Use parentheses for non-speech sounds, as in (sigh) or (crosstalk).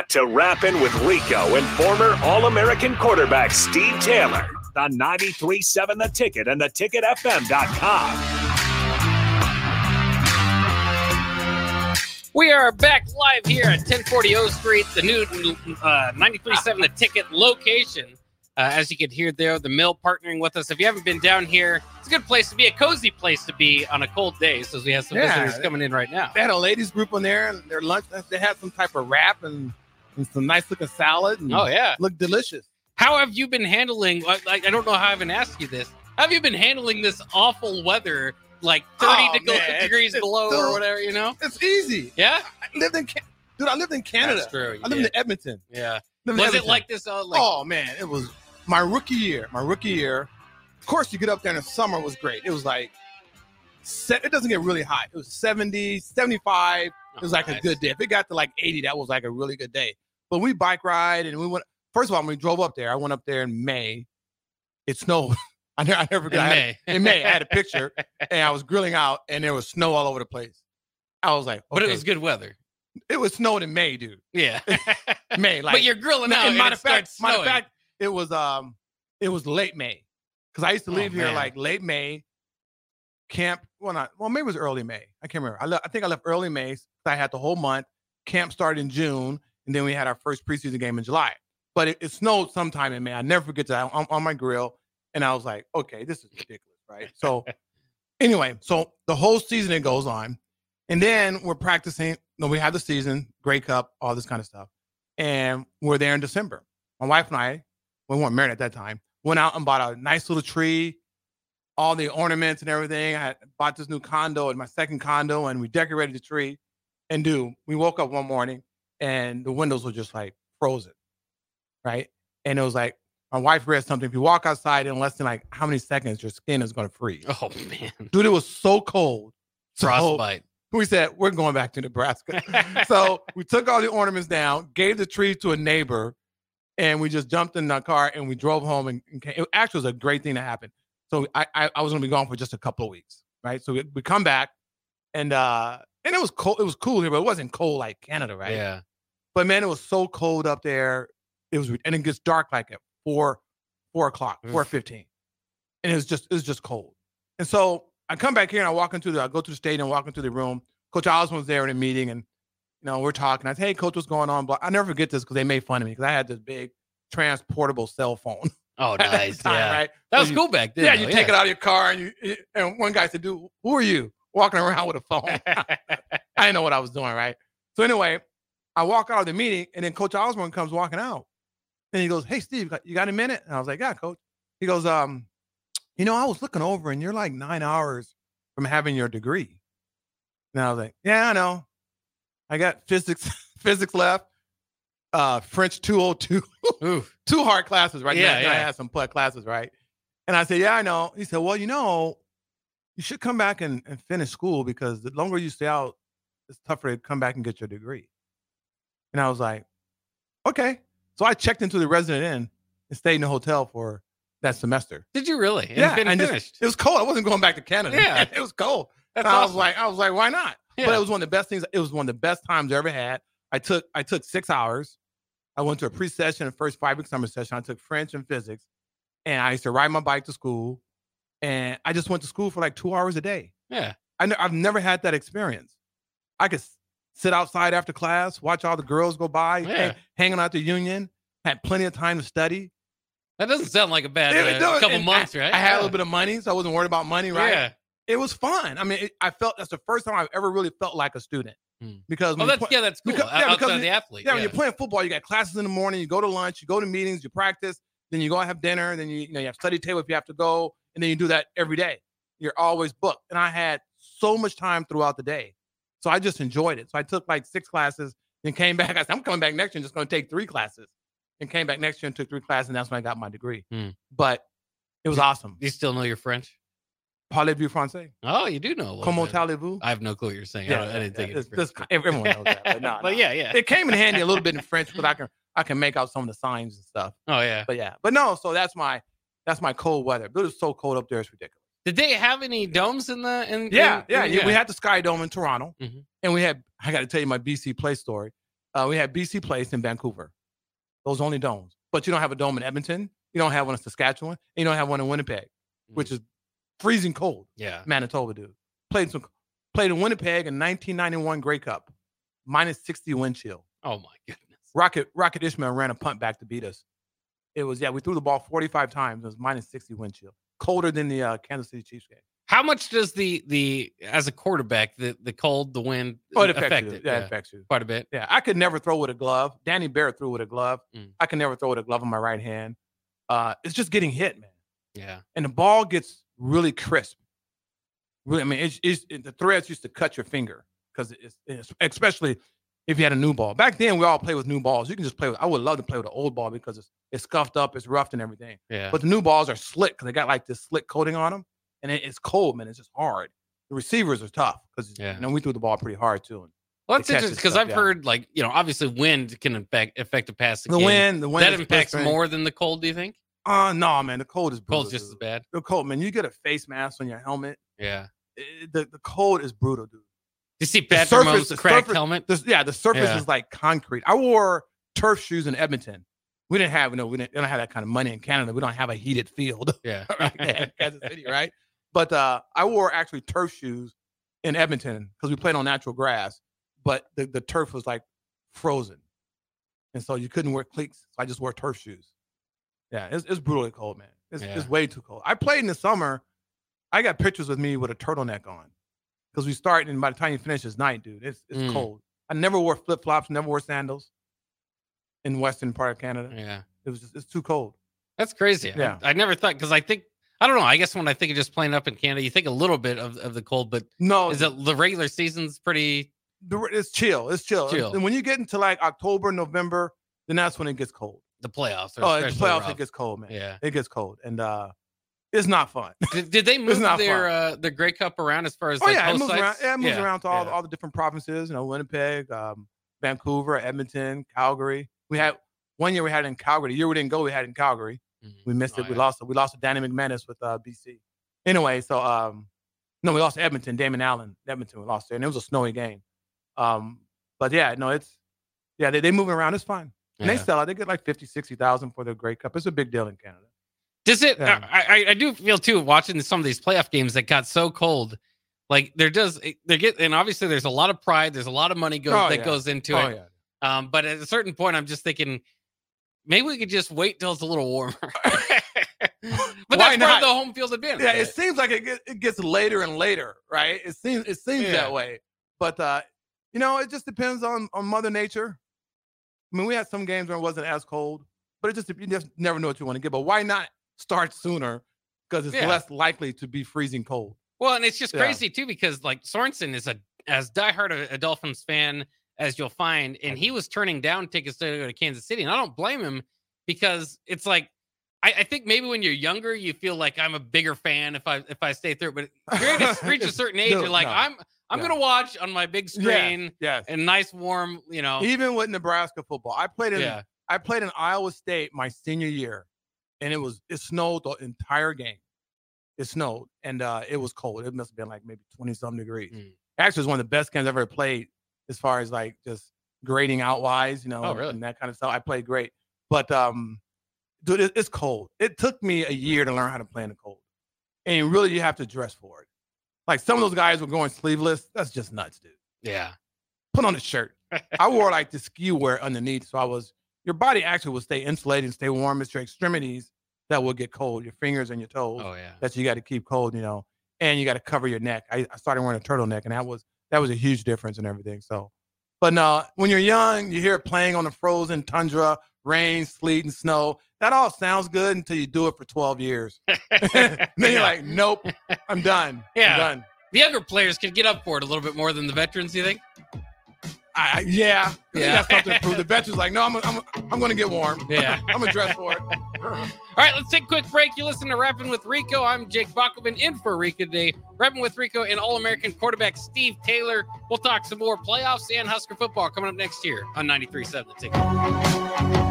back to Rapping with Rico and former All American quarterback Steve Taylor on 93.7 The Ticket and theticketfm.com. We are back live here at 1040 O Street, the new uh, 93.7 The Ticket location. Uh, as you can hear there, the mill partnering with us. If you haven't been down here, it's a good place to be, a cozy place to be on a cold day. So we have some Yeah. visitors coming in right now. They had a ladies group on there, and their lunch they had some type of wrap and, and some nice looking salad. And Oh yeah. look delicious. How have you been handling? I, I don't know how I even asked you this. How have you been handling this awful weather, like 30 Oh, deg- man, degrees it's below or whatever? You know? It's easy. Yeah. I lived in dude. I lived in Canada. That's true. I lived did. in Edmonton. yeah. Lived Was it like this? Uh, like, oh man, it was my rookie year. My rookie year. Of course, you get up there in the summer was great. It was like, it doesn't get really hot. It was 70, 75. It was like nice. a good day. If it got to like 80, that was like a really good day. But we bike ride and we went. First of all, when we drove up there, I went up there in May. It snowed. (laughs) I never, I never In. I had- May. in May, I had a picture (laughs) and I was grilling out and there was snow all over the place. I was like, But it was good weather. it was snowed in May, dude. Yeah. (laughs) May, like but you're grilling out. and and matter of fact, starts matter of fact, it was um, it was late May, because I used to Oh, leave here man. like late May. Camp, well, not well, maybe it was early May. I can't remember. I, le- I think I left early May. I had the whole month. Camp started in June, and then we had our first preseason game in July. But it, it snowed sometime in May. I never forget that on, on my grill, and I was like, okay, this is ridiculous, right? So, (laughs) anyway, so the whole season it goes on, and then we're practicing. No, we have the season, Grey Cup, all this kind of stuff, and we're there in December. My wife and I, we weren't married at that time, went out and bought a nice little tree, all the ornaments and everything. I had bought this new condo and my second condo, and we decorated the tree. And dude, we woke up one morning and the windows were just like frozen, right? And it was like my wife read something. If you walk outside in less than like how many seconds, your skin is going to freeze. Oh man. Dude, it was so cold. So Frostbite. we said we're going back to Nebraska. (laughs) so we took all the ornaments down, gave the tree to a neighbor, and we just jumped in the car and we drove home. And, and came. it actually was a great thing to happen. So I I, I was going to be gone for just a couple of weeks, right? So we, we come back, and uh and it was cold. It was cool here, but it wasn't cold like Canada, right? Yeah. But man, it was so cold up there. It was, and it gets dark like at four, four o'clock, Oof. four fifteen, and it was just, it was just cold. And so I come back here and I walk into the, I go to the stadium, walk into the room. Coach Osborne's there in a meeting, and you know we're talking. I say, "Hey, coach, what's going on?" But I never forget this because they made fun of me because I had this big transportable cell phone. Oh, (laughs) nice. time, yeah. right? That So was you- cool back then. Yeah, you take it out of your car, and you and one guy said, "Dude, who are you walking around with a phone?" (laughs) I didn't know what I was doing, right? So anyway, I walk out of the meeting, and then Coach Osborne comes walking out, and he goes, "Hey, Steve, you got- a minute?" And I was like, "Yeah, Coach." He goes, "Um, you know, I was looking over, and you're like nine hours from having your degree." And I was like, "Yeah, I know. I got physics, (laughs) physics left, uh, French 202, (laughs) two hard classes, right? Yeah, Then- then I yeah. had some put classes, right?" And I said, "Yeah, I know." He said, "Well, you know, you should come back and, and finish school because the longer you stay out, it's tougher to come back and get your degree. And I was like, okay. So I checked into the Residence Inn and stayed in the hotel for that semester. Did you really? And yeah, fin- and just- it was cold. I wasn't going back to Canada. (laughs) Yeah. it was cold. That's And I was like, I was like, why not? But it was one of the best things. It was one of the best times I ever had. I took I took six hours. I went to a pre-session, the first five week summer session. I took French and physics, and I used to ride my bike to school. And I just went to school for like two hours a day. yeah. I ne- I've never had that experience. I could sit outside after class, watch all the girls go by, hang- hanging out the union, had plenty of time to study. That doesn't sound like a bad Yeah, uh, couple months, I, right? I had a little bit of money, so I wasn't worried about money, right? Yeah. It was fun. I mean, it, I felt that's the first time I've ever really felt like a student Hmm. because Oh, that's play- yeah, that's cool. because- yeah, because of you- the athlete. yeah, when you're playing football, you got classes in the morning, you go to lunch, you go to meetings, you practice, then you go and have dinner, then you, you know you have study table if you have to go, and then you do that every day. You're always booked. And I had so much time throughout the day. So I just enjoyed it. So I took like six classes, and came back. I said, I'm coming back next year and just going to take three classes. And came back next year and took three classes, and that's when I got my degree. Hmm. But it was awesome. Do you still know your French? Parlez-vous français? Oh, you do know. Comment allez-vous? I have no clue what you're saying. I, I didn't take it's- it. this- everyone knows that. But, (laughs) no, but no. yeah, yeah. It came in handy a little bit in (laughs) French because I can I can make out some of the signs and stuff. Oh yeah. But yeah, but no. So that's my that's my cold weather. But it's so cold up there, it's ridiculous. Did they have any domes in the? In, Yeah, in- yeah, in- yeah. We had the Sky Dome in Toronto, Mhm. and we had. I got to tell you my BC Place story. Uh, we had BC Place in Vancouver. Those only domes. But you don't have a dome in Edmonton. You don't have one in Saskatchewan. And you don't have one in Winnipeg, which is freezing cold. Yeah. Manitoba, dude. Played some played in Winnipeg in 1991 Grey Cup, minus 60 wind chill. Oh my goodness. Rocket Rocket Ismail ran a punt back to beat us. It was yeah, we threw the ball 45 times. It was minus 60 wind chill. Colder than the uh, Kansas City Chiefs game. How much does the the as a quarterback the the cold the wind Oh, it affects affect you. it? Yeah, it affects you. quite a bit. Yeah, I could never throw with a glove. Danny Barrett threw with a glove. Mm. I can never throw with a glove on my right hand. Uh, it's just getting hit, man. Yeah. And the ball gets really crisp. Really, I mean, it's, it's it, the threads used to cut your finger because it's, it's especially if you had a new ball. Back then, we all play with new balls. You can just play with. I would love to play with an old ball because it's it's scuffed up, it's roughed, and everything. Yeah. But the new balls are slick because they got like this slick coating on them, and it, it's cold, man. It's just hard. The receivers are tough because Yeah. you know we threw the ball pretty hard too. And well, that's interesting because I've yeah. heard like you know obviously wind can affect affect the passing the game. wind, the wind that impacts more than the cold. Do you think? Uh no, man. The cold is brutal. Cold's just as bad. The cold, man. You get a face mask on your helmet. Yeah. it- the, the cold is brutal, dude. You see The surface- the cracked surface- helmet. The, yeah, the surface Yeah. is like concrete. I wore turf shoes in Edmonton. We didn't have, you know, we didn't, we don't have that kind of money in Canada. We don't have a heated field (laughs) Yeah. right (laughs) Kansas City, right? But uh, I wore actually turf shoes in Edmonton because we played on natural grass, but the, the turf was like frozen. And so you couldn't wear cleats. So I just wore turf shoes. Yeah, it's, it's brutally cold, man. It's, Yeah. it's way too cold. I played in the summer. I got pictures with me with a turtleneck on because we start, and by the time you finish, it's night, dude. It's, it's Mm. cold. I never wore flip flops, never wore sandals in western part of Canada. yeah. It was just, it's too cold. That's crazy. Yeah. I, I never thought because I think I don't know. I guess when I think of just playing up in Canada, you think a little bit of, of the cold, but No, is it the regular season's pretty? it's chill. It's chill. Chill. And when you get into like October, November, then that's when it gets cold. The playoffs. Are Oh, especially playoffs. rough. It gets cold, man. Yeah. It gets cold, and uh, it's not fun. (laughs) Did, did they move their uh, their Grey Cup around as far as oh like yeah, it moves around. Yeah, it moves Yeah, around to all, yeah. all the different provinces. You know, Winnipeg, um, Vancouver, Edmonton, Calgary. We had one year we had it in Calgary. The year we didn't go, we had it in Calgary. Mhm. We missed Oh, it. We lost it. We lost to Danny McManus with uh, BC. Anyway, so um, no, we lost to Edmonton. Damon Allen, Edmonton. We lost there, and it was a snowy game. Um, but yeah, no, it's yeah, they they moving around. It's fine. And they sell it. They get like 50, 60,000 for their Grey Cup. It's a big deal in Canada. Does it? Yeah. I, I do feel too watching some of these playoff games that got so cold. Like there does they get and obviously there's a lot of pride. There's a lot of money goes Oh, that yeah. goes into oh it. yeah. Um, but at a certain point, I'm just thinking maybe we could just wait till it's a little warmer. (laughs) but Why that's part not? of the home field advantage. Yeah, it seems like it, get, it gets later and later, right? It seems it seems that way. But uh, you know, it just depends on on Mother Nature. I mean, we had some games where it wasn't as cold, but it just you just never know what you want to get. But why not start sooner? Because it's Yeah. less likely to be freezing cold. Well, and it's just Yeah. crazy too because like Sorensen is a as diehard a, a Dolphins fan as you'll find, and he was turning down tickets to go to Kansas City, and I don't blame him because it's like I, I think maybe when you're younger you feel like I'm a bigger fan if I if I stay through, but you're gonna (laughs) reach a certain age, No, you're like no. I'm I'm Yeah. gonna watch on my big screen Yes. and nice warm, you know. Even with Nebraska football, I played in Yeah, I played in Iowa State my senior year, and it was it snowed the entire game. It snowed, and uh, it was cold. It must have been like maybe twenty some degrees. Mm. Actually, it was one of the best games I've ever played, as far as like just grading out wise, you know, Oh, really? and that kind of stuff. I played great, but um, dude, it, it's cold. It took me a year to learn how to play in the cold, and really you have to dress for it. Like some of those guys were going sleeveless. That's just nuts, dude yeah, put on a shirt. I wore like the ski wear underneath, so I was your body actually will stay insulated and stay warm. It's your extremities that will get cold, your fingers and your toes oh yeah. that you got to keep cold, you know, and you got to cover your neck. I, I started wearing a turtleneck, and that was that was a huge difference and everything. So, but no, when you're young, you hear playing on the frozen tundra, rain, sleet, and snow. That all sounds good until you do it for 12 years. (laughs) (laughs) then you're Yeah. like, nope, I'm done. Yeah. I'm done. the younger players can get up for it a little bit more than the veterans. You think? I, I- yeah, Yeah. That's something to prove. The veterans like, no, I'm, I'm, I'm going to get warm. Yeah. (laughs) I'm gonna dress for it. (laughs) All right, let's take a quick break. You listen to Rapping with Rico. I'm Jake Bachman in for Rico today. Rapping with Rico and All American quarterback Steve Taylor. We'll talk some more playoffs and Husker football coming up next year on 93.7 The Ticket.